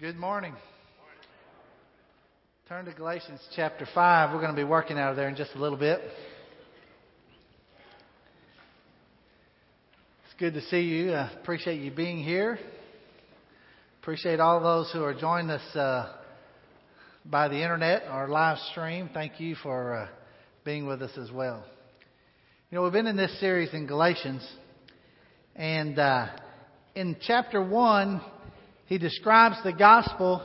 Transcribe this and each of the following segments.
Good morning. Turn to Galatians chapter 5. We're going to be working out of there in just a little bit. It's good to see you. I appreciate you being here. Appreciate all those who are joining us uh, by the internet or live stream. Thank you for uh, being with us as well. You know, we've been in this series in Galatians, and uh, in chapter 1, he describes the gospel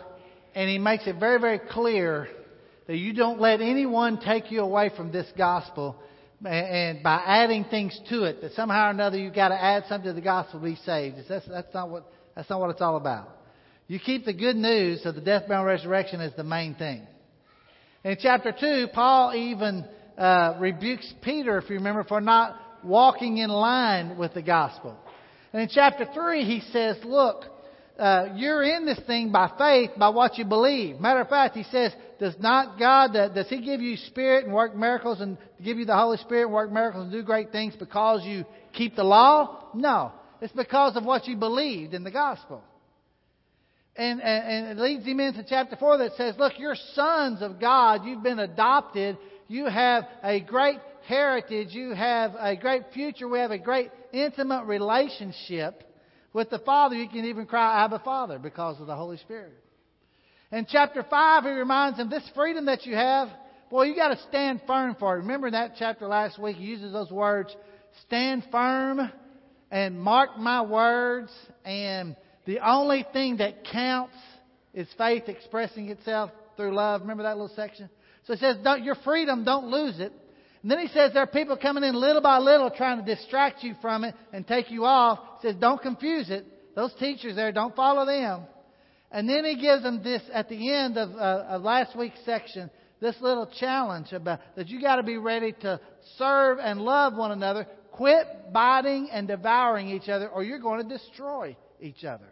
and he makes it very, very clear that you don't let anyone take you away from this gospel and by adding things to it, that somehow or another you've got to add something to the gospel to be saved. That's, that's, not what, that's not what it's all about. You keep the good news of the death, burial, resurrection as the main thing. In chapter 2, Paul even uh, rebukes Peter, if you remember, for not walking in line with the gospel. And in chapter 3, he says, Look, uh, you're in this thing by faith, by what you believe. Matter of fact, he says, does not God, uh, does He give you Spirit and work miracles and give you the Holy Spirit and work miracles and do great things because you keep the law? No. It's because of what you believed in the gospel. And, and, and it leads him into chapter 4 that says, look, you're sons of God. You've been adopted. You have a great heritage. You have a great future. We have a great intimate relationship with the Father, you can even cry, Abba, Father, because of the Holy Spirit. In chapter 5, he reminds them this freedom that you have, boy, you got to stand firm for it. Remember in that chapter last week, he uses those words, stand firm and mark my words, and the only thing that counts is faith expressing itself through love. Remember that little section? So he says, your freedom, don't lose it. And then he says there are people coming in little by little trying to distract you from it and take you off. He says, don't confuse it. Those teachers there, don't follow them. And then he gives them this at the end of, uh, of last week's section, this little challenge about that you got to be ready to serve and love one another. Quit biting and devouring each other, or you're going to destroy each other.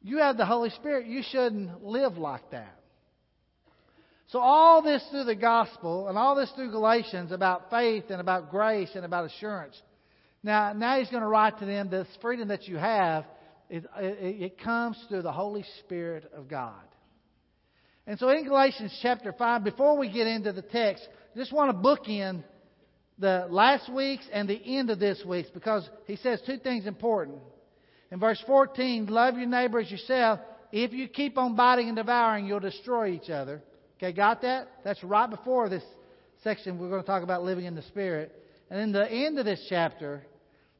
You have the Holy Spirit. You shouldn't live like that. So, all this through the gospel and all this through Galatians about faith and about grace and about assurance. Now, now he's going to write to them this freedom that you have, it, it, it comes through the Holy Spirit of God. And so in Galatians chapter 5, before we get into the text, I just want to bookend the last week's and the end of this week's because he says two things important. In verse 14, love your neighbor as yourself. If you keep on biting and devouring, you'll destroy each other. Okay, got that? That's right before this section we're going to talk about living in the Spirit. And in the end of this chapter,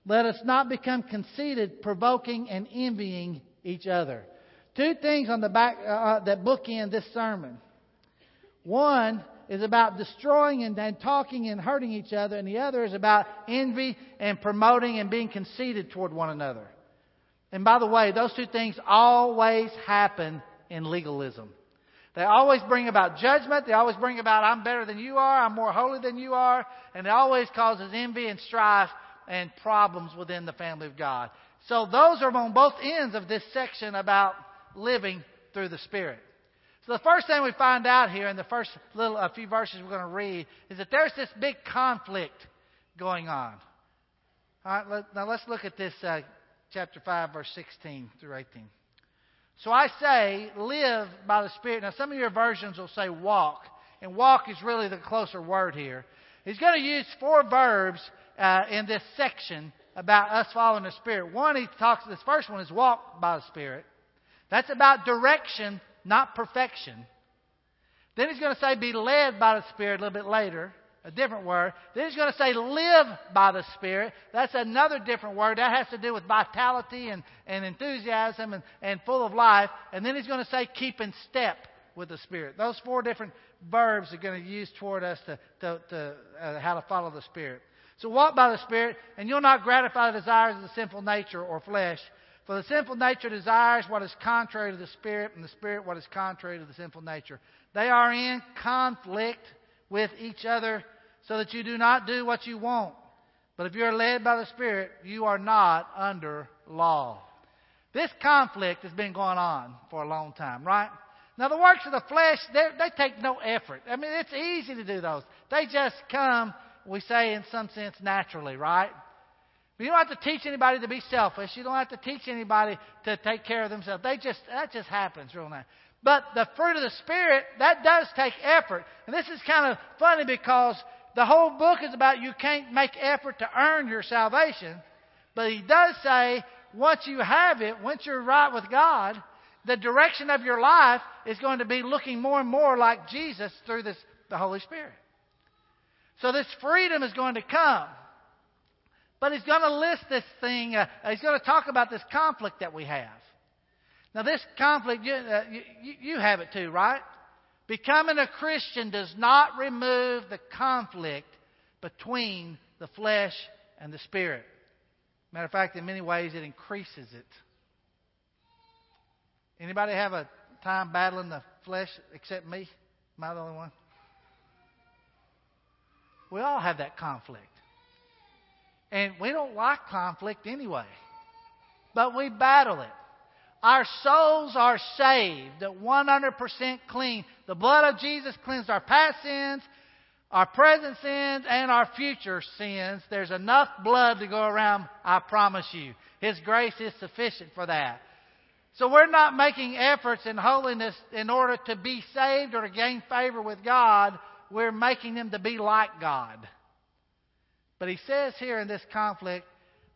let us not become conceited, provoking, and envying each other. Two things on the back uh, uh that bookend this sermon. One is about destroying and, and talking and hurting each other, and the other is about envy and promoting and being conceited toward one another. And by the way, those two things always happen in legalism. They always bring about judgment. They always bring about, I'm better than you are, I'm more holy than you are, and it always causes envy and strife and problems within the family of God. So those are on both ends of this section about living through the Spirit. So the first thing we find out here in the first little a few verses we're going to read is that there's this big conflict going on. All right, let, now let's look at this uh, chapter 5, verse 16 through 18. So I say, live by the Spirit. Now, some of your versions will say walk, and walk is really the closer word here. He's going to use four verbs uh, in this section about us following the Spirit. One, he talks, this first one is walk by the Spirit. That's about direction, not perfection. Then he's going to say be led by the Spirit a little bit later a different word. Then he's going to say live by the Spirit. That's another different word. That has to do with vitality and, and enthusiasm and, and full of life. And then he's going to say keep in step with the Spirit. Those four different verbs are going to use toward us to, to, to uh, how to follow the Spirit. So walk by the Spirit, and you'll not gratify the desires of the sinful nature or flesh. For the sinful nature desires what is contrary to the Spirit, and the Spirit what is contrary to the sinful nature. They are in conflict with each other so that you do not do what you want. But if you're led by the Spirit, you are not under law. This conflict has been going on for a long time, right? Now, the works of the flesh, they take no effort. I mean, it's easy to do those. They just come, we say, in some sense, naturally, right? You don't have to teach anybody to be selfish. You don't have to teach anybody to take care of themselves. They just that just happens real nice. But the fruit of the Spirit, that does take effort. And this is kind of funny because the whole book is about you can't make effort to earn your salvation. But he does say, once you have it, once you're right with God, the direction of your life is going to be looking more and more like Jesus through this, the Holy Spirit. So this freedom is going to come. But he's going to list this thing, uh, he's going to talk about this conflict that we have. Now, this conflict, you, uh, you, you have it too, right? Becoming a Christian does not remove the conflict between the flesh and the spirit. Matter of fact, in many ways, it increases it. Anybody have a time battling the flesh except me? Am I the only one? We all have that conflict. And we don't like conflict anyway. But we battle it. Our souls are saved, 100% clean. The blood of Jesus cleansed our past sins, our present sins, and our future sins. There's enough blood to go around, I promise you. His grace is sufficient for that. So we're not making efforts in holiness in order to be saved or to gain favor with God. We're making them to be like God. But he says here in this conflict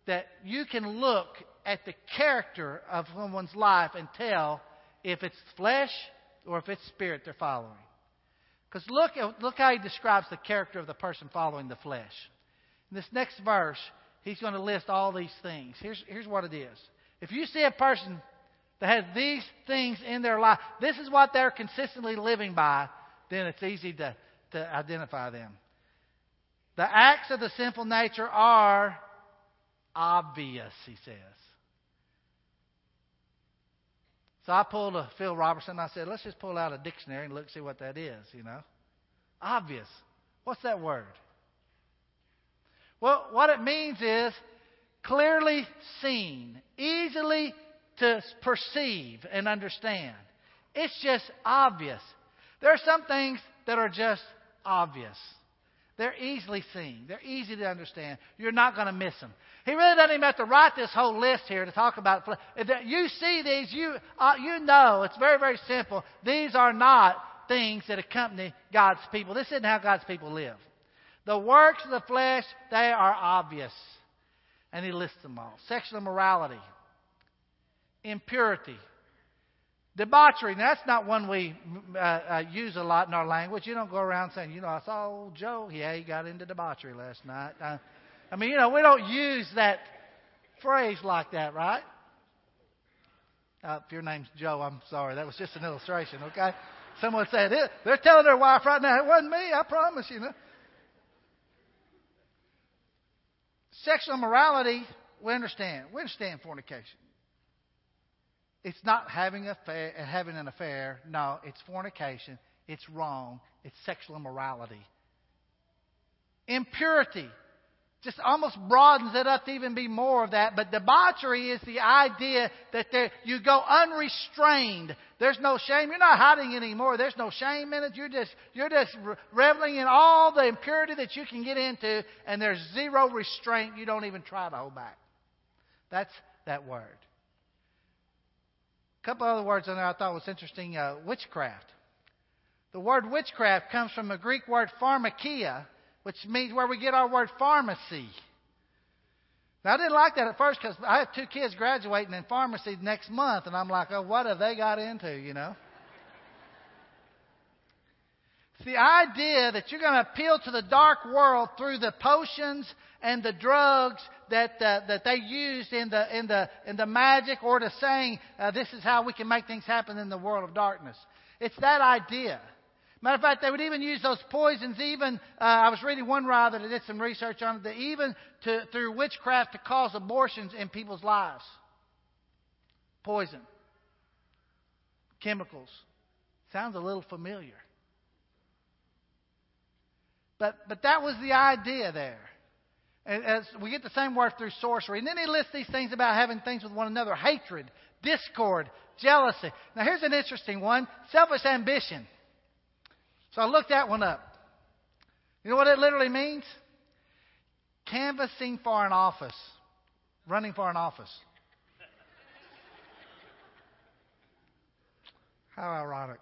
that you can look at the character of someone's life and tell if it's flesh or if it's spirit they're following. Because look, look how he describes the character of the person following the flesh. In this next verse, he's going to list all these things. Here's, here's what it is. If you see a person that has these things in their life, this is what they're consistently living by, then it's easy to, to identify them. The acts of the sinful nature are obvious, he says. So I pulled a Phil Robertson. I said, let's just pull out a dictionary and look see what that is, you know. Obvious. What's that word? Well, what it means is clearly seen, easily to perceive and understand. It's just obvious. There are some things that are just obvious. They're easily seen. They're easy to understand. You're not going to miss them. He really doesn't even have to write this whole list here to talk about. If you see these, you uh, you know it's very very simple. These are not things that accompany God's people. This isn't how God's people live. The works of the flesh they are obvious, and he lists them all: sexual immorality, impurity, Debauchery. Now, that's not one we uh, uh, use a lot in our language. You don't go around saying, you know, I saw old Joe. Yeah, he got into debauchery last night. Uh, I mean, you know, we don't use that phrase like that, right? Uh, if your name's Joe, I'm sorry. That was just an illustration, okay? Someone said, they're telling their wife right now, it wasn't me, I promise you. Know? Sexual morality, we understand. We understand fornication. It's not having, affair, having an affair. No, it's fornication. It's wrong. It's sexual immorality. Impurity just almost broadens it up to even be more of that. But debauchery is the idea that there, you go unrestrained. There's no shame. You're not hiding anymore. There's no shame in it. You're just, you're just reveling in all the impurity that you can get into, and there's zero restraint. You don't even try to hold back. That's that word. A couple other words in there I thought was interesting. Uh, witchcraft. The word witchcraft comes from the Greek word pharmakeia, which means where we get our word pharmacy. Now, I didn't like that at first because I have two kids graduating in pharmacy next month, and I'm like, oh, what have they got into, you know? It's the idea that you're going to appeal to the dark world through the potions and the drugs that, uh, that they used in the, in, the, in the magic or to saying, uh, this is how we can make things happen in the world of darkness. It's that idea. Matter of fact, they would even use those poisons, even, uh, I was reading one writer that did some research on it, that even to, through witchcraft to cause abortions in people's lives. Poison. Chemicals. Sounds a little familiar. But, but that was the idea there. As we get the same word through sorcery. And then he lists these things about having things with one another hatred, discord, jealousy. Now, here's an interesting one selfish ambition. So I looked that one up. You know what it literally means? Canvassing for an office. running for an office. How ironic.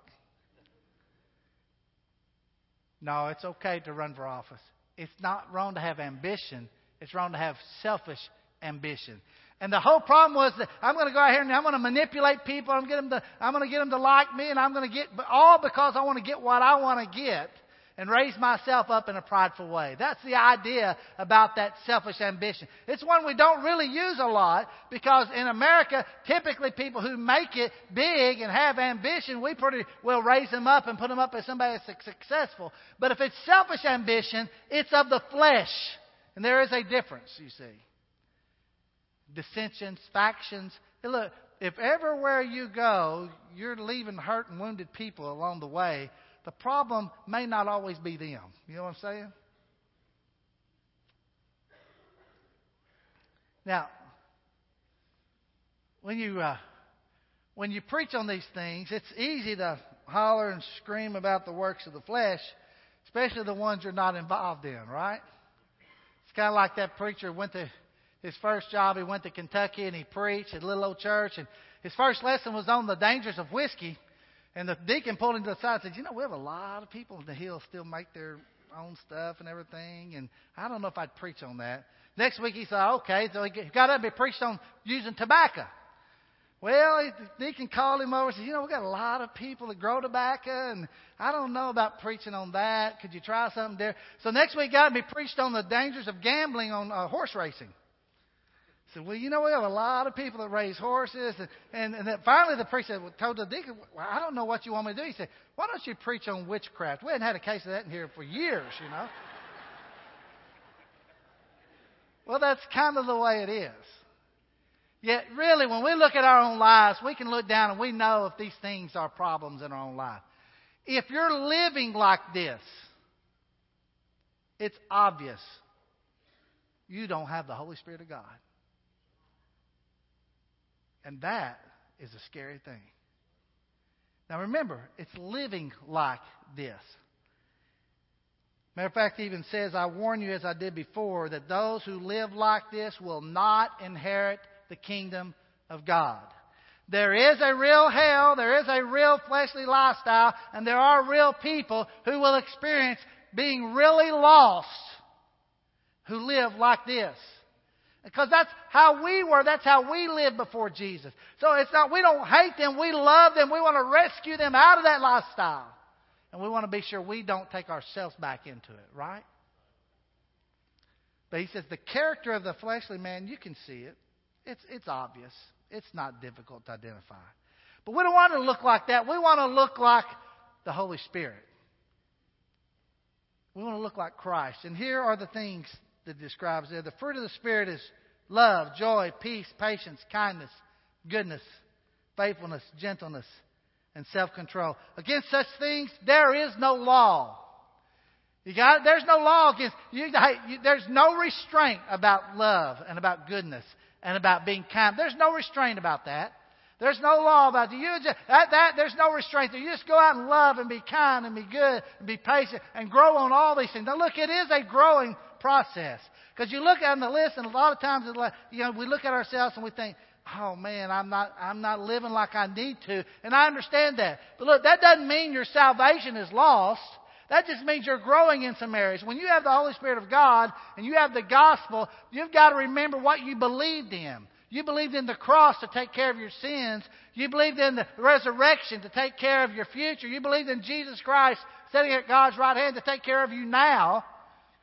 No, it's okay to run for office. It's not wrong to have ambition. It's wrong to have selfish ambition. And the whole problem was that I'm going to go out here and I'm going to manipulate people. I'm, get them to, I'm going to get them to like me, and I'm going to get all because I want to get what I want to get and raise myself up in a prideful way. That's the idea about that selfish ambition. It's one we don't really use a lot because in America, typically people who make it big and have ambition, we pretty well raise them up and put them up as somebody that's successful. But if it's selfish ambition, it's of the flesh. And there is a difference, you see dissensions, factions. look, if everywhere you go, you're leaving hurt and wounded people along the way, the problem may not always be them. You know what I'm saying? Now, when you uh, when you preach on these things, it's easy to holler and scream about the works of the flesh, especially the ones you're not involved in, right? It's kind of like that preacher went to his first job, he went to Kentucky and he preached at a little old church. And his first lesson was on the dangers of whiskey. And the deacon pulled him to the side and said, You know, we have a lot of people in the hill still make their own stuff and everything. And I don't know if I'd preach on that. Next week he said, Okay. So he got up and preached on using tobacco. Well, the deacon called him over and said, You know, we've got a lot of people that grow tobacco, and I don't know about preaching on that. Could you try something there? So next week, God, he preached on the dangers of gambling on uh, horse racing said, Well, you know, we have a lot of people that raise horses. And, and, and then finally the priest said, well, told the deacon, well, I don't know what you want me to do. He said, Why don't you preach on witchcraft? We hadn't had a case of that in here for years, you know. well, that's kind of the way it is. Yet, really, when we look at our own lives, we can look down and we know if these things are problems in our own life. If you're living like this, it's obvious you don't have the Holy Spirit of God. And that is a scary thing. Now remember, it's living like this. Matter of fact, even says, I warn you as I did before, that those who live like this will not inherit the kingdom of God. There is a real hell, there is a real fleshly lifestyle, and there are real people who will experience being really lost who live like this. Because that's how we were. That's how we lived before Jesus. So it's not, we don't hate them. We love them. We want to rescue them out of that lifestyle. And we want to be sure we don't take ourselves back into it, right? But he says the character of the fleshly man, you can see it. It's, it's obvious. It's not difficult to identify. But we don't want to look like that. We want to look like the Holy Spirit. We want to look like Christ. And here are the things that describes there. The fruit of the Spirit is love, joy, peace, patience, kindness, goodness, faithfulness, gentleness, and self control. Against such things, there is no law. You got it? There's no law against you, you. There's no restraint about love and about goodness and about being kind. There's no restraint about that. There's no law about. You just, that, that, there's no restraint there. You just go out and love and be kind and be good and be patient and grow on all these things. Now look, it is a growing process. Because you look at the list, and a lot of times, you know, we look at ourselves and we think, "Oh man, I'm not, I'm not living like I need to," and I understand that. But look, that doesn't mean your salvation is lost. That just means you're growing in some areas. When you have the Holy Spirit of God and you have the gospel, you've got to remember what you believed in. You believed in the cross to take care of your sins. You believed in the resurrection to take care of your future. You believed in Jesus Christ sitting at God's right hand to take care of you now.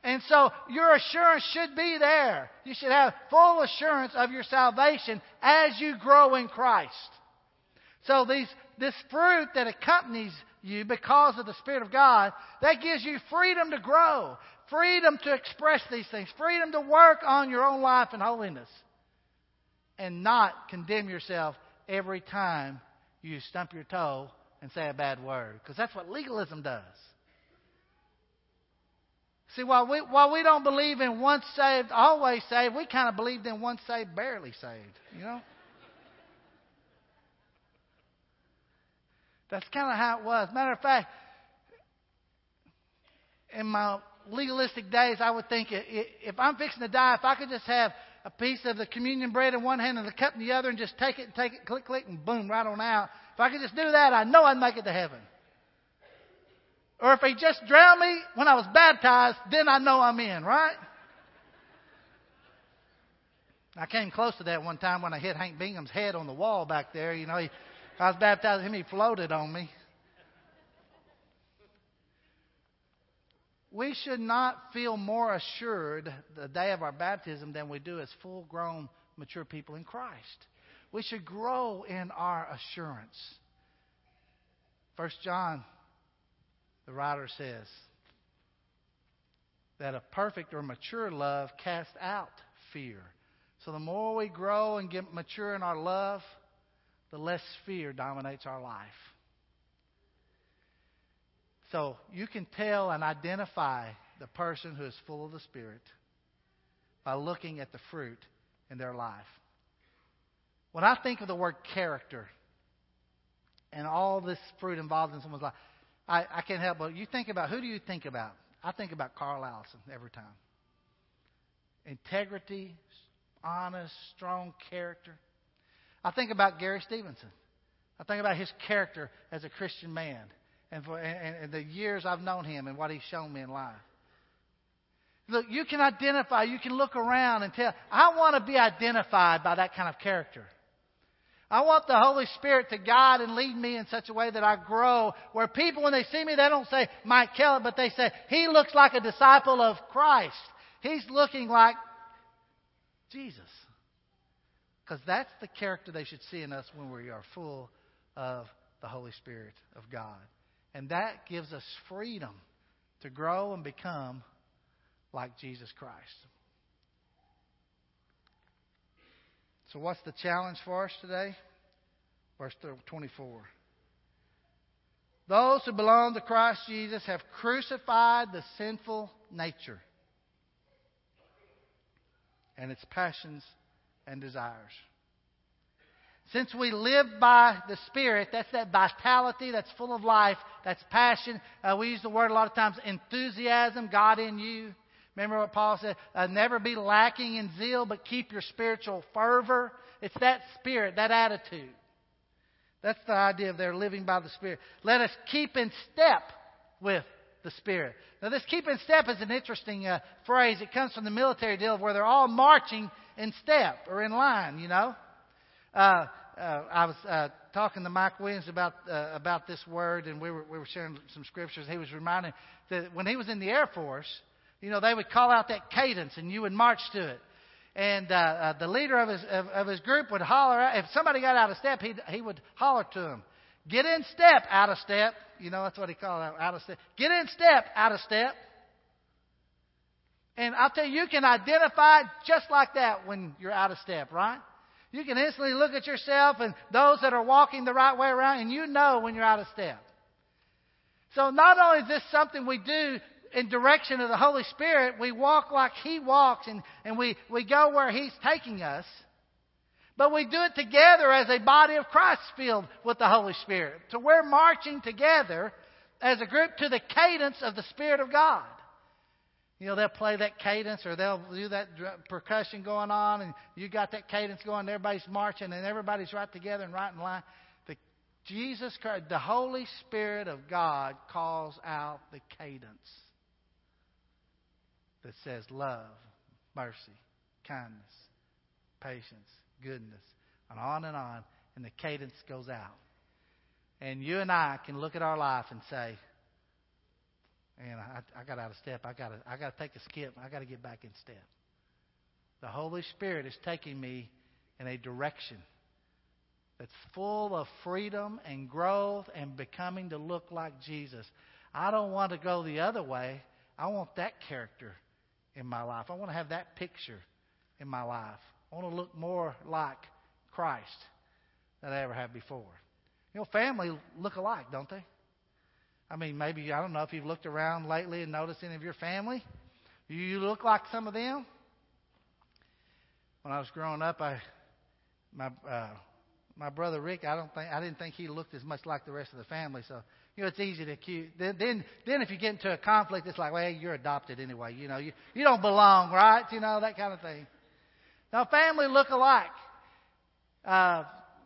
And so your assurance should be there. You should have full assurance of your salvation as you grow in Christ. So these, this fruit that accompanies you because of the Spirit of God, that gives you freedom to grow, freedom to express these things, freedom to work on your own life and holiness, and not condemn yourself every time you stump your toe and say a bad word. Because that's what legalism does. See, while we, while we don't believe in once saved, always saved, we kind of believed in once saved, barely saved. You know? That's kind of how it was. Matter of fact, in my legalistic days, I would think if I'm fixing to die, if I could just have a piece of the communion bread in one hand and the cup in the other and just take it and take it, click, click, and boom, right on out. If I could just do that, I know I'd make it to heaven. Or if he just drowned me when I was baptized, then I know I'm in, right? I came close to that one time when I hit Hank Bingham's head on the wall back there. You know, he, I was baptizing him, he floated on me. We should not feel more assured the day of our baptism than we do as full grown, mature people in Christ. We should grow in our assurance. First John, the writer says that a perfect or mature love casts out fear. So the more we grow and get mature in our love, the less fear dominates our life. So you can tell and identify the person who is full of the Spirit by looking at the fruit in their life. When I think of the word character and all this fruit involved in someone's life, I, I can't help but you think about who do you think about? I think about Carl Allison every time. Integrity, honest, strong character. I think about Gary Stevenson. I think about his character as a Christian man and, for, and, and the years I've known him and what he's shown me in life. Look, you can identify, you can look around and tell, I want to be identified by that kind of character. I want the Holy Spirit to guide and lead me in such a way that I grow, where people, when they see me, they don't say Mike Kellett, but they say, he looks like a disciple of Christ. He's looking like Jesus. Because that's the character they should see in us when we are full of the Holy Spirit of God. And that gives us freedom to grow and become like Jesus Christ. So, what's the challenge for us today? Verse 24. Those who belong to Christ Jesus have crucified the sinful nature and its passions and desires. Since we live by the Spirit, that's that vitality that's full of life, that's passion. Uh, we use the word a lot of times enthusiasm, God in you. Remember what Paul said? Uh, never be lacking in zeal, but keep your spiritual fervor. It's that spirit, that attitude. That's the idea of their living by the Spirit. Let us keep in step with the Spirit. Now, this keep in step is an interesting uh, phrase. It comes from the military deal where they're all marching in step or in line, you know. Uh, uh, I was uh, talking to Mike Williams about uh, about this word, and we were we were sharing some scriptures. He was reminding that when he was in the Air Force, you know, they would call out that cadence, and you would march to it. And uh, uh, the leader of his of, of his group would holler out. If somebody got out of step, he he would holler to him, "Get in step, out of step." You know, that's what he called out, out of step. Get in step, out of step. And I'll tell you, you can identify just like that when you're out of step, right? You can instantly look at yourself and those that are walking the right way around, and you know when you're out of step. So not only is this something we do in direction of the Holy Spirit, we walk like He walks and, and we, we go where He's taking us. But we do it together as a body of Christ filled with the Holy Spirit. So we're marching together as a group to the cadence of the Spirit of God. You know, they'll play that cadence or they'll do that percussion going on, and you got that cadence going, everybody's marching, and everybody's right together and right in line. The Jesus Christ, the Holy Spirit of God calls out the cadence that says love, mercy, kindness, patience, goodness, and on and on, and the cadence goes out. And you and I can look at our life and say, and I, I got out of step. I got to, I got to take a skip. I got to get back in step. The Holy Spirit is taking me in a direction that's full of freedom and growth and becoming to look like Jesus. I don't want to go the other way. I want that character in my life. I want to have that picture in my life. I want to look more like Christ than I ever have before. You know, family look alike, don't they? I mean, maybe, I don't know if you've looked around lately and noticed any of your family. You look like some of them. When I was growing up, I, my, uh, my brother Rick, I don't think, I didn't think he looked as much like the rest of the family. So, you know, it's easy to accuse. Then, then, then if you get into a conflict, it's like, well, you're adopted anyway. You know, you, you don't belong, right? You know, that kind of thing. Now, family look alike. Uh,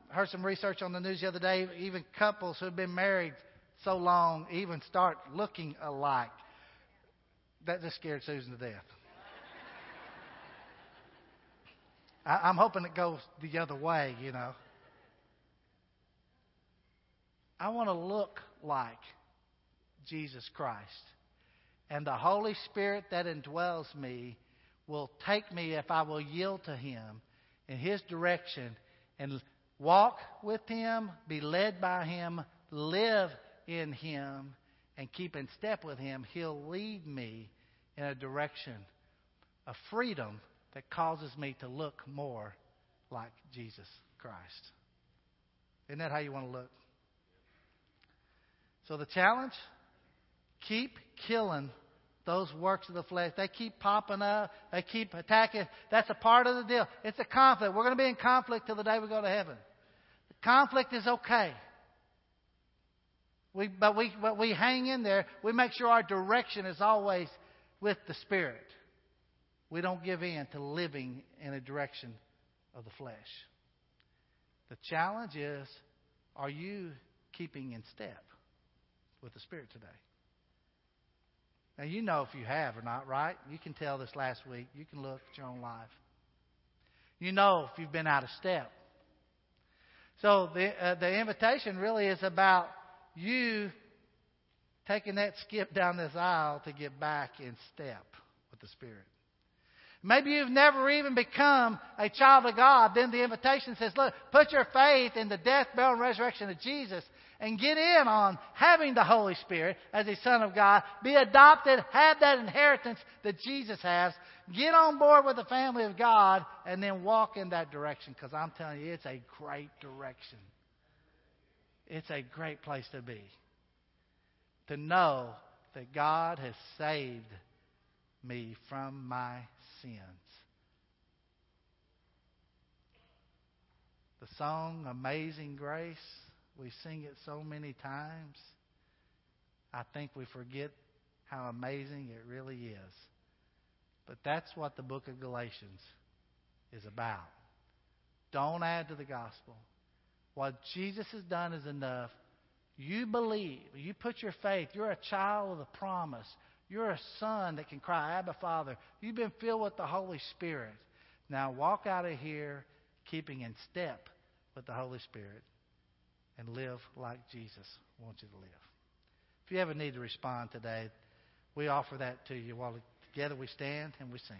heard some research on the news the other day. Even couples who've been married so long even start looking alike. That just scared Susan to death. I, I'm hoping it goes the other way, you know. I want to look like Jesus Christ. And the Holy Spirit that indwells me will take me if I will yield to Him in His direction and walk with Him, be led by Him, live in Him, and keep in step with Him. He'll lead me in a direction of freedom that causes me to look more like Jesus Christ. Isn't that how you want to look? So the challenge keep killing those works of the flesh. They keep popping up. They keep attacking. That's a part of the deal. It's a conflict. We're going to be in conflict till the day we go to heaven. The conflict is okay. We, but, we, but we hang in there. We make sure our direction is always with the Spirit. We don't give in to living in a direction of the flesh. The challenge is are you keeping in step with the Spirit today? Now, you know if you have or not, right? You can tell this last week. You can look at your own life. You know if you've been out of step. So the, uh, the invitation really is about you taking that skip down this aisle to get back in step with the Spirit. Maybe you've never even become a child of God. Then the invitation says, look, put your faith in the death, burial, and resurrection of Jesus and get in on having the Holy Spirit as a Son of God. Be adopted, have that inheritance that Jesus has. Get on board with the family of God and then walk in that direction because I'm telling you, it's a great direction. It's a great place to be. To know that God has saved me from my sins. The song Amazing Grace, we sing it so many times. I think we forget how amazing it really is. But that's what the book of Galatians is about. Don't add to the gospel. What Jesus has done is enough. You believe, you put your faith, you're a child of the promise. You're a son that can cry, Abba, Father. You've been filled with the Holy Spirit. Now walk out of here keeping in step with the Holy Spirit and live like Jesus wants you to live. If you ever need to respond today, we offer that to you while together we stand and we sing.